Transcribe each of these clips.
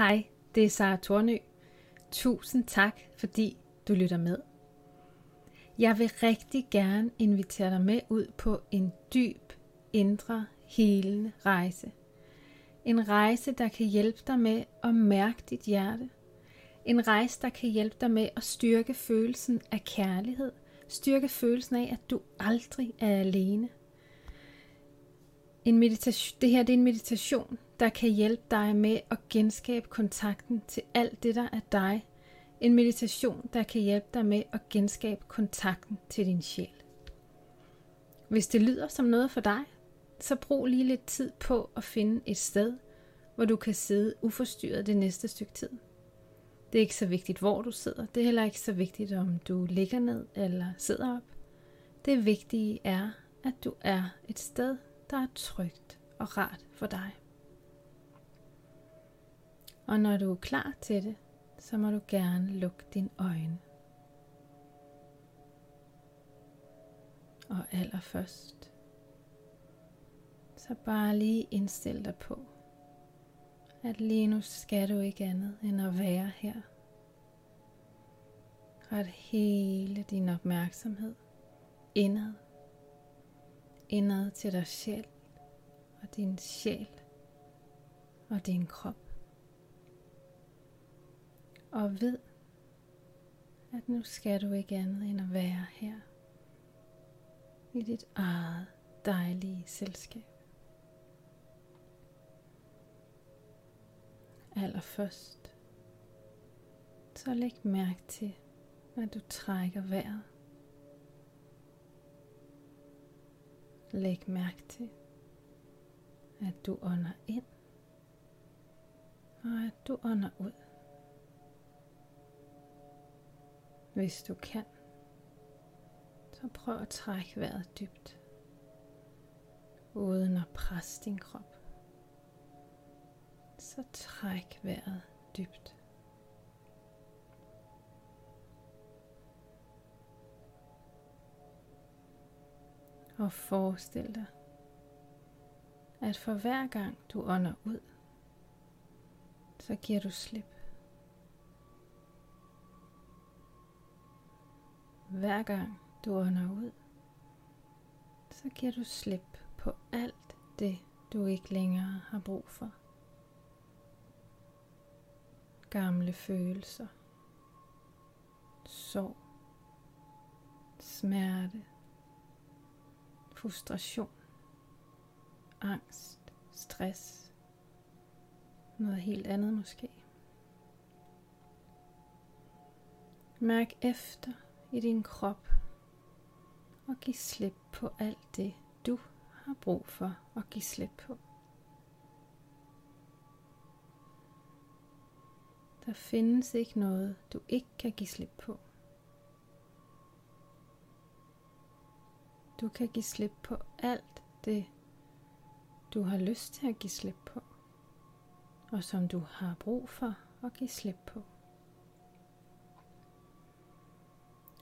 Hej, det er Sara Tornø. Tusind tak, fordi du lytter med. Jeg vil rigtig gerne invitere dig med ud på en dyb, indre, helende rejse. En rejse, der kan hjælpe dig med at mærke dit hjerte. En rejse, der kan hjælpe dig med at styrke følelsen af kærlighed. Styrke følelsen af, at du aldrig er alene. En meditation, det her det er en meditation, der kan hjælpe dig med at genskabe kontakten til alt det, der er dig. En meditation, der kan hjælpe dig med at genskabe kontakten til din sjæl. Hvis det lyder som noget for dig, så brug lige lidt tid på at finde et sted, hvor du kan sidde uforstyrret det næste stykke tid. Det er ikke så vigtigt, hvor du sidder. Det er heller ikke så vigtigt, om du ligger ned eller sidder op. Det vigtige er, at du er et sted, der er trygt og rart for dig. Og når du er klar til det, så må du gerne lukke dine øjne. Og allerførst, så bare lige indstil dig på, at lige nu skal du ikke andet end at være her. Ret hele din opmærksomhed indad. Indad til dig selv og din sjæl og din krop og ved, at nu skal du ikke andet end at være her i dit eget dejlige selskab. Allerførst, så læg mærke til, at du trækker vejret. Læg mærke til, at du ånder ind, og at du ånder ud. Hvis du kan, så prøv at trække vejret dybt, uden at presse din krop. Så træk vejret Og forestil dig, at for hver gang du ånder ud, så giver du slip. Hver gang du ånder ud, så giver du slip på alt det, du ikke længere har brug for. Gamle følelser, sorg, smerte, frustration, angst, stress, noget helt andet måske. Mærk efter, i din krop og giv slip på alt det, du har brug for at give slip på. Der findes ikke noget, du ikke kan give slip på. Du kan give slip på alt det, du har lyst til at give slip på, og som du har brug for at give slip på.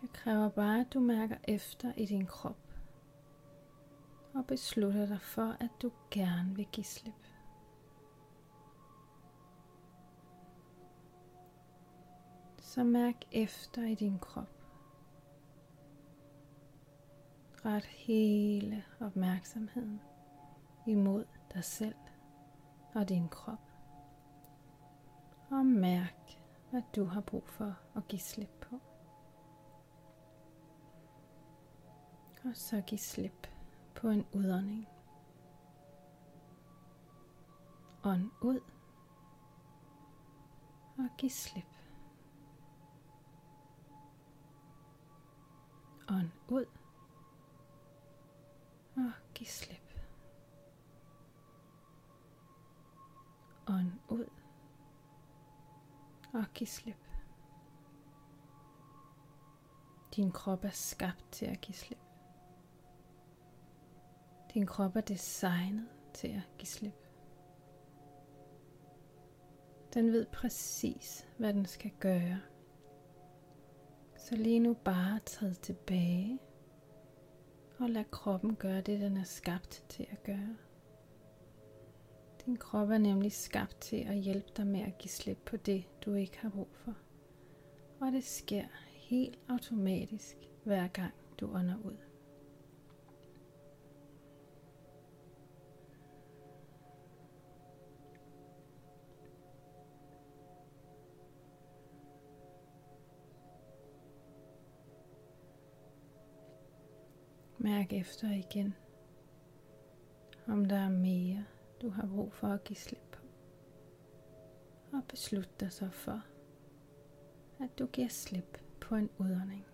Det kræver bare, at du mærker efter i din krop og beslutter dig for, at du gerne vil give slip. Så mærk efter i din krop. Ret hele opmærksomheden imod dig selv og din krop. Og mærk, hvad du har brug for at give slip på. Og så giv slip på en udånding. Ånd ud. Og giv slip. Ånd ud. Og giv slip. Ånd ud. Og giv slip. Din krop er skabt til at give slip. Din krop er designet til at give slip. Den ved præcis, hvad den skal gøre. Så lige nu bare træd tilbage og lad kroppen gøre det, den er skabt til at gøre. Din krop er nemlig skabt til at hjælpe dig med at give slip på det, du ikke har brug for. Og det sker helt automatisk, hver gang du ånder ud. Mærk efter igen, om der er mere, du har brug for at give slip på. Og beslut dig så for, at du giver slip på en udånding.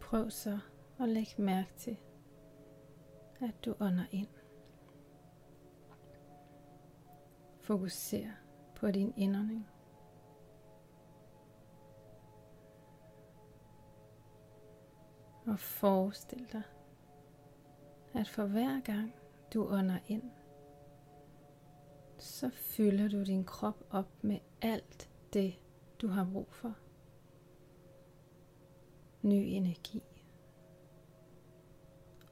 Prøv så at lægge mærke til, at du ånder ind. Fokuser på din indånding. Og forestil dig, at for hver gang du ånder ind, så fylder du din krop op med alt det, du har brug for. Ny energi,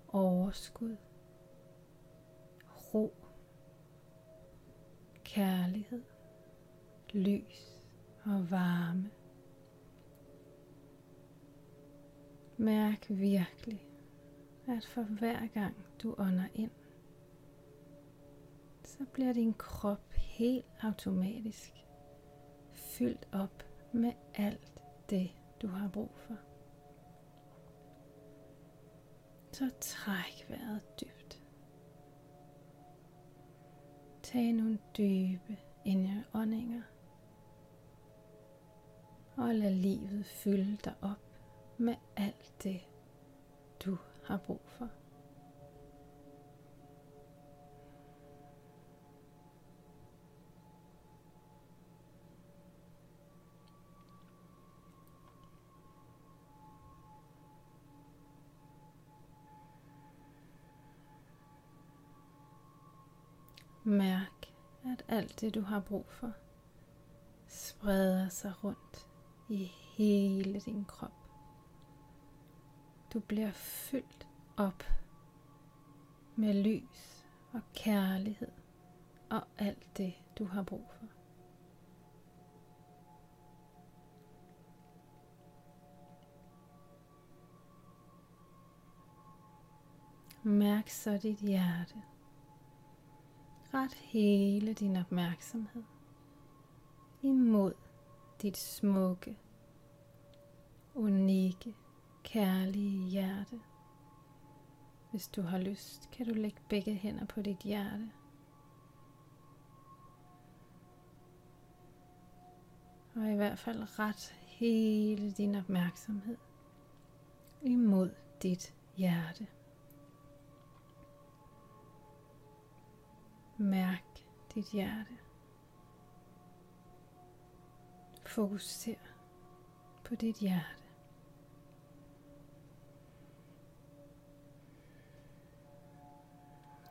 overskud, ro, kærlighed, lys og varme. Mærk virkelig, at for hver gang du ånder ind, så bliver din krop helt automatisk fyldt op med alt det, du har brug for. Så træk vejret dybt. Tag nogle dybe indåndinger. Og lad livet fylde dig op med alt det, du har brug for. Mærk, at alt det du har brug for spreder sig rundt i hele din krop. Du bliver fyldt op med lys og kærlighed og alt det du har brug for. Mærk så dit hjerte. Ret hele din opmærksomhed imod dit smukke, unikke, kærlige hjerte. Hvis du har lyst, kan du lægge begge hænder på dit hjerte. Og i hvert fald ret hele din opmærksomhed imod dit hjerte. Mærk dit hjerte. Fokuser på dit hjerte.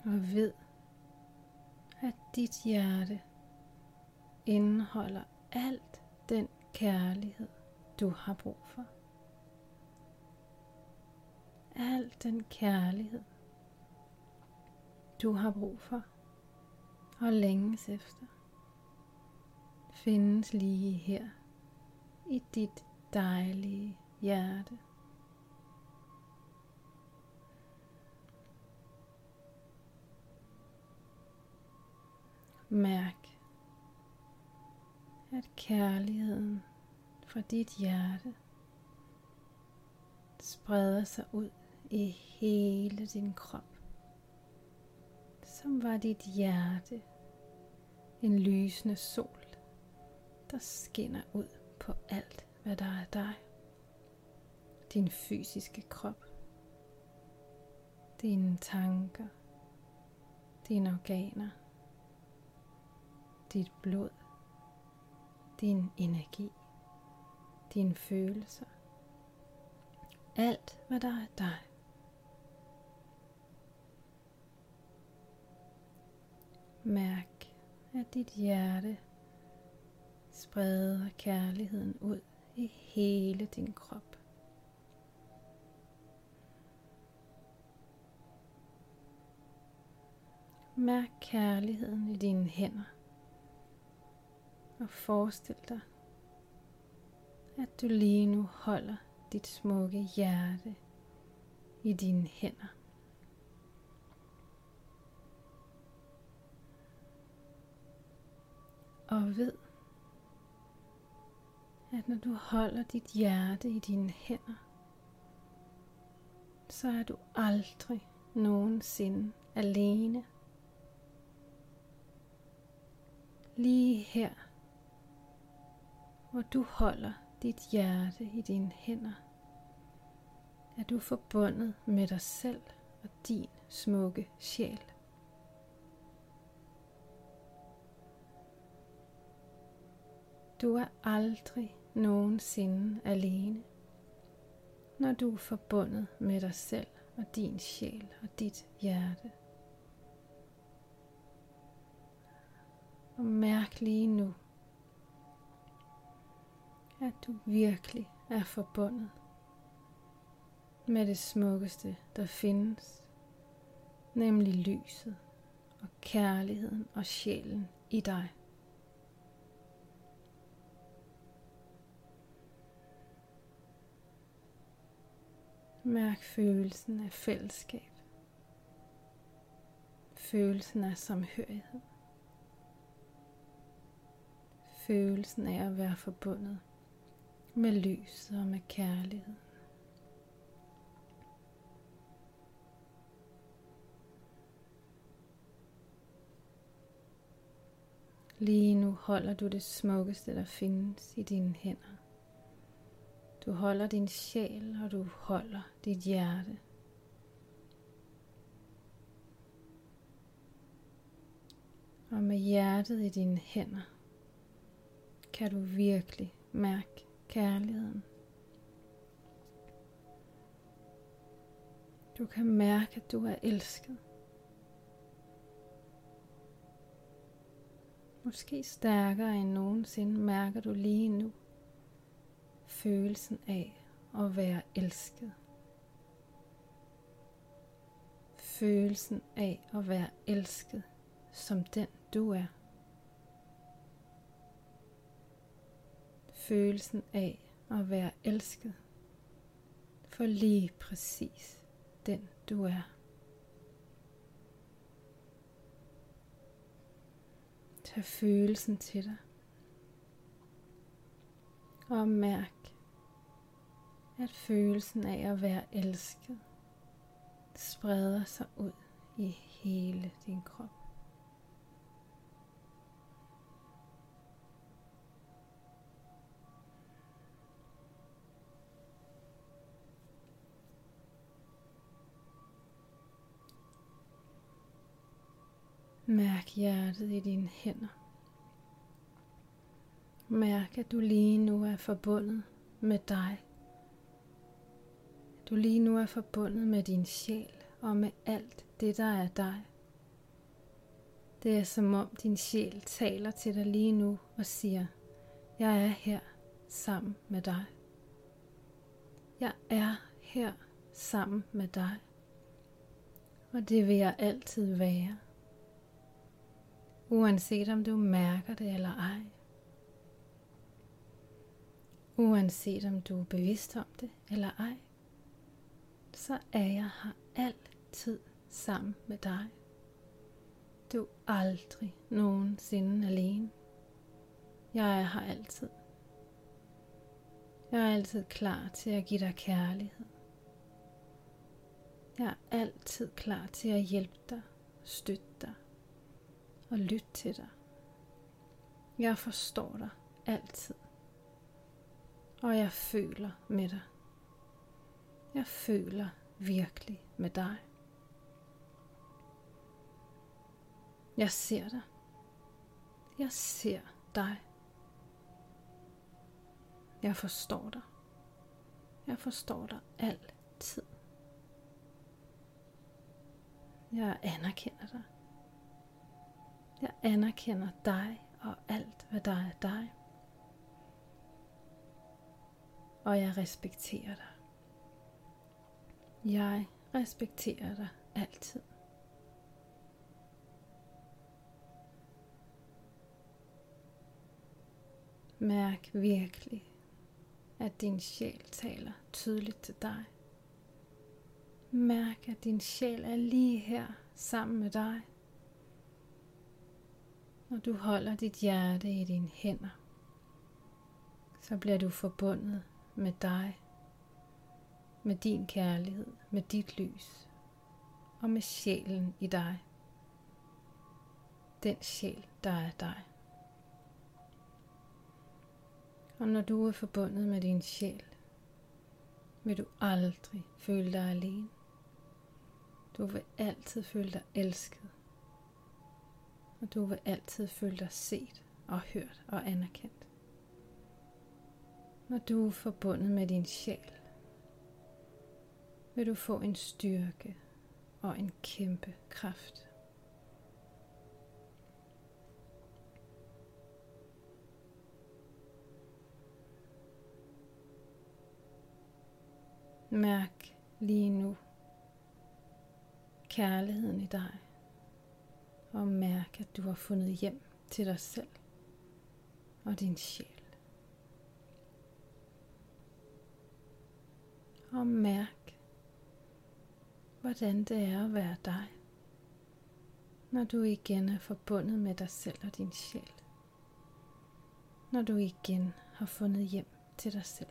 Og ved, at dit hjerte indeholder alt den kærlighed, du har brug for. Al den kærlighed, du har brug for og længes efter, findes lige her. I dit dejlige hjerte. Mærk, at kærligheden fra dit hjerte spreder sig ud i hele din krop som var dit hjerte. En lysende sol, der skinner ud på alt, hvad der er dig. Din fysiske krop, dine tanker, dine organer, dit blod, din energi, dine følelser, alt hvad der er dig. Mærk, at dit hjerte spreder kærligheden ud i hele din krop. Mærk kærligheden i dine hænder. Og forestil dig, at du lige nu holder dit smukke hjerte i dine hænder. Og ved, at når du holder dit hjerte i dine hænder, så er du aldrig nogensinde alene. Lige her, hvor du holder dit hjerte i dine hænder, er du forbundet med dig selv og din smukke sjæl. Du er aldrig nogensinde alene, når du er forbundet med dig selv og din sjæl og dit hjerte. Og mærk lige nu, at du virkelig er forbundet med det smukkeste, der findes, nemlig lyset og kærligheden og sjælen i dig. Mærk følelsen af fællesskab. Følelsen af samhørighed. Følelsen af at være forbundet med lys og med kærlighed. Lige nu holder du det smukkeste, der findes i dine hænder. Du holder din sjæl, og du holder dit hjerte. Og med hjertet i dine hænder kan du virkelig mærke kærligheden. Du kan mærke, at du er elsket. Måske stærkere end nogensinde mærker du lige nu følelsen af at være elsket. Følelsen af at være elsket som den du er. Følelsen af at være elsket for lige præcis den du er. Tag følelsen til dig. Og mærk, at følelsen af at være elsket spreder sig ud i hele din krop. Mærk hjertet i dine hænder. Mærk, at du lige nu er forbundet med dig. Du lige nu er forbundet med din sjæl og med alt det, der er dig. Det er som om din sjæl taler til dig lige nu og siger, jeg er her sammen med dig. Jeg er her sammen med dig. Og det vil jeg altid være. Uanset om du mærker det eller ej. Uanset om du er bevidst om det eller ej, så er jeg her altid sammen med dig. Du er aldrig nogensinde alene. Jeg er her altid. Jeg er altid klar til at give dig kærlighed. Jeg er altid klar til at hjælpe dig, støtte dig og lytte til dig. Jeg forstår dig altid og jeg føler med dig. Jeg føler virkelig med dig. Jeg ser dig. Jeg ser dig. Jeg forstår dig. Jeg forstår dig altid. Jeg anerkender dig. Jeg anerkender dig og alt, hvad der er dig. og jeg respekterer dig. Jeg respekterer dig altid. Mærk virkelig, at din sjæl taler tydeligt til dig. Mærk, at din sjæl er lige her sammen med dig. Når du holder dit hjerte i dine hænder, så bliver du forbundet med dig, med din kærlighed, med dit lys og med sjælen i dig. Den sjæl, der er dig. Og når du er forbundet med din sjæl, vil du aldrig føle dig alene. Du vil altid føle dig elsket. Og du vil altid føle dig set og hørt og anerkendt. Når du er forbundet med din sjæl, vil du få en styrke og en kæmpe kraft. Mærk lige nu kærligheden i dig. Og mærk, at du har fundet hjem til dig selv og din sjæl. Og mærk, hvordan det er at være dig, når du igen er forbundet med dig selv og din sjæl. Når du igen har fundet hjem til dig selv.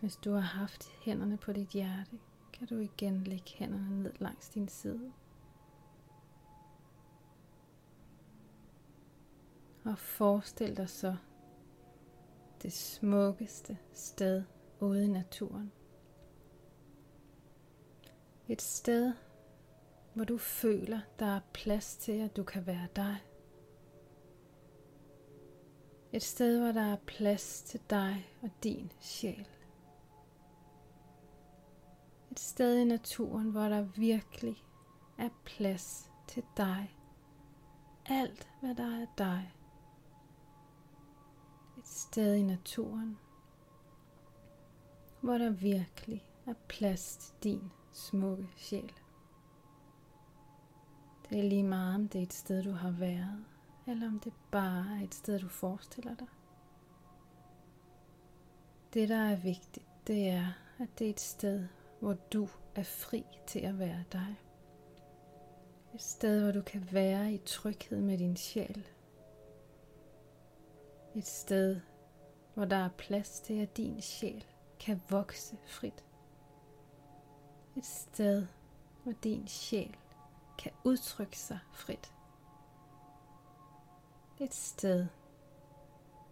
Hvis du har haft hænderne på dit hjerte, kan du igen lægge hænderne ned langs din side. Og forestil dig så det smukkeste sted ude i naturen. Et sted, hvor du føler, der er plads til, at du kan være dig. Et sted, hvor der er plads til dig og din sjæl. Et sted i naturen, hvor der virkelig er plads til dig. Alt, hvad der er dig. Et sted i naturen, hvor der virkelig er plads til din smukke sjæl. Det er lige meget, om det er et sted, du har været, eller om det bare er et sted, du forestiller dig. Det, der er vigtigt, det er, at det er et sted, hvor du er fri til at være dig. Et sted, hvor du kan være i tryghed med din sjæl. Et sted, hvor der er plads til, at din sjæl kan vokse frit. Et sted, hvor din sjæl kan udtrykke sig frit. Et sted,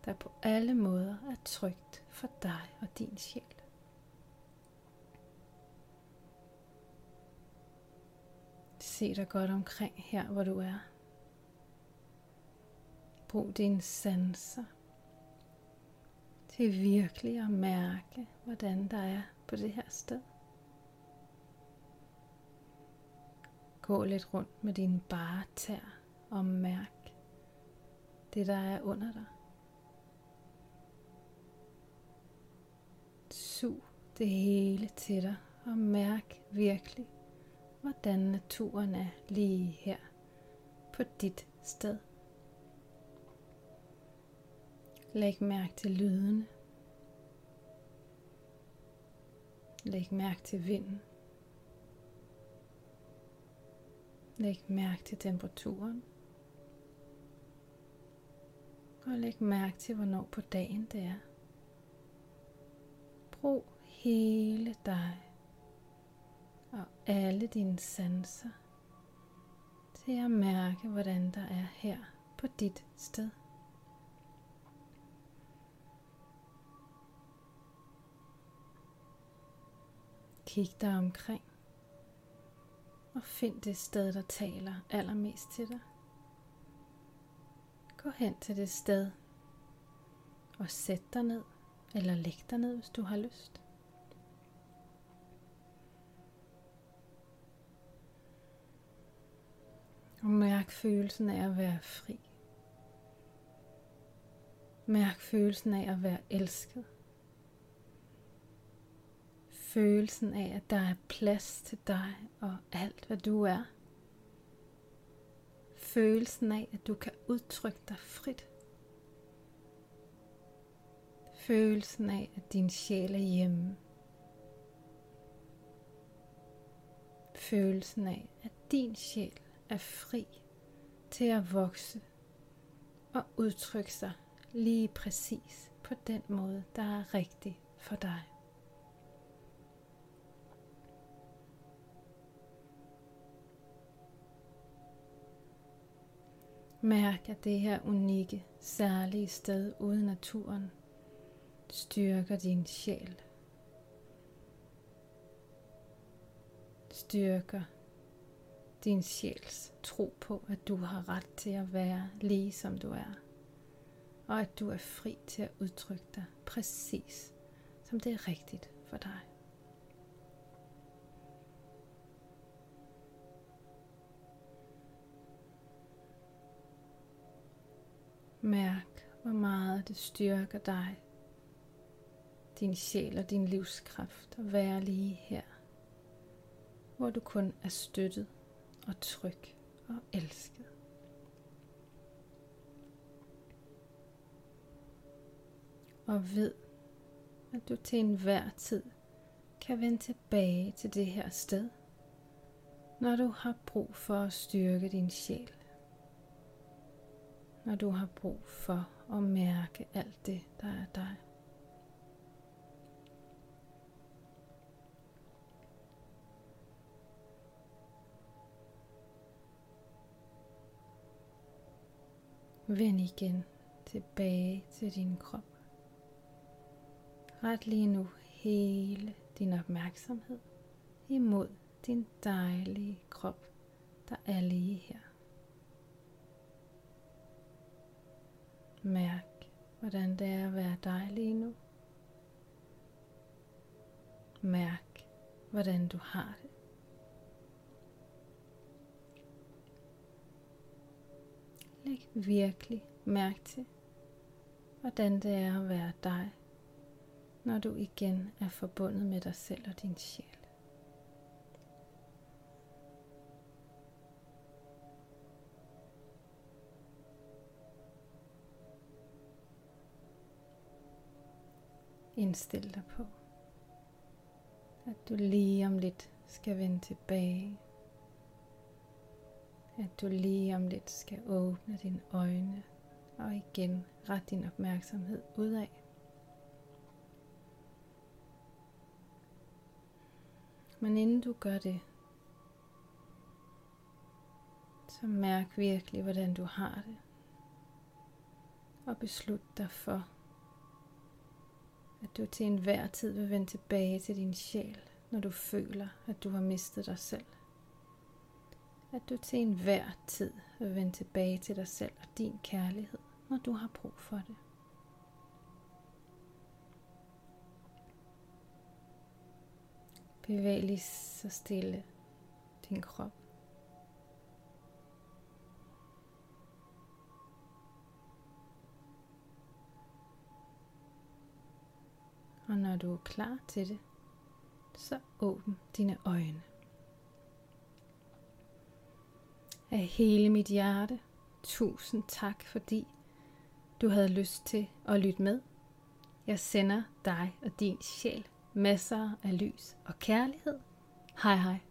der på alle måder er trygt for dig og din sjæl. Se dig godt omkring her, hvor du er. Brug dine sanser til virkelig at mærke, hvordan der er på det her sted. Gå lidt rundt med dine bare tær og mærk det, der er under dig. Sug det hele til dig og mærk virkelig, hvordan naturen er lige her på dit sted. Læg mærke til lydene. Læg mærke til vinden. Læg mærke til temperaturen. Og læg mærke til, hvornår på dagen det er. Brug hele dig og alle dine sanser til at mærke, hvordan der er her på dit sted. Kig dig omkring og find det sted, der taler allermest til dig. Gå hen til det sted og sæt dig ned, eller læg dig ned, hvis du har lyst. Og mærk følelsen af at være fri. Mærk følelsen af at være elsket. Følelsen af, at der er plads til dig og alt, hvad du er. Følelsen af, at du kan udtrykke dig frit. Følelsen af, at din sjæl er hjemme. Følelsen af, at din sjæl er fri til at vokse og udtrykke sig lige præcis på den måde, der er rigtig for dig. Mærk, at det her unikke, særlige sted ude i naturen styrker din sjæl. Styrker din sjæls tro på, at du har ret til at være lige som du er. Og at du er fri til at udtrykke dig præcis, som det er rigtigt for dig. Mærk, hvor meget det styrker dig, din sjæl og din livskraft at være lige her, hvor du kun er støttet og tryg og elsket. Og ved, at du til enhver tid kan vende tilbage til det her sted, når du har brug for at styrke din sjæl. Når du har brug for at mærke alt det, der er dig. Vend igen tilbage til din krop. Ret lige nu hele din opmærksomhed imod din dejlige krop, der er lige her. Mærk, hvordan det er at være dig lige nu. Mærk, hvordan du har det. Læg virkelig mærke til, hvordan det er at være dig, når du igen er forbundet med dig selv og din sjæl. Indstil dig på, at du lige om lidt skal vende tilbage at du lige om lidt skal åbne dine øjne og igen ret din opmærksomhed udad. Men inden du gør det, så mærk virkelig, hvordan du har det. Og beslut dig for, at du til enhver tid vil vende tilbage til din sjæl, når du føler, at du har mistet dig selv at du til enhver tid vil vende tilbage til dig selv og din kærlighed, når du har brug for det. Bevæg lige så stille din krop. Og når du er klar til det, så åbn dine øjne. Af hele mit hjerte. Tusind tak, fordi du havde lyst til at lytte med. Jeg sender dig og din sjæl masser af lys og kærlighed. Hej hej.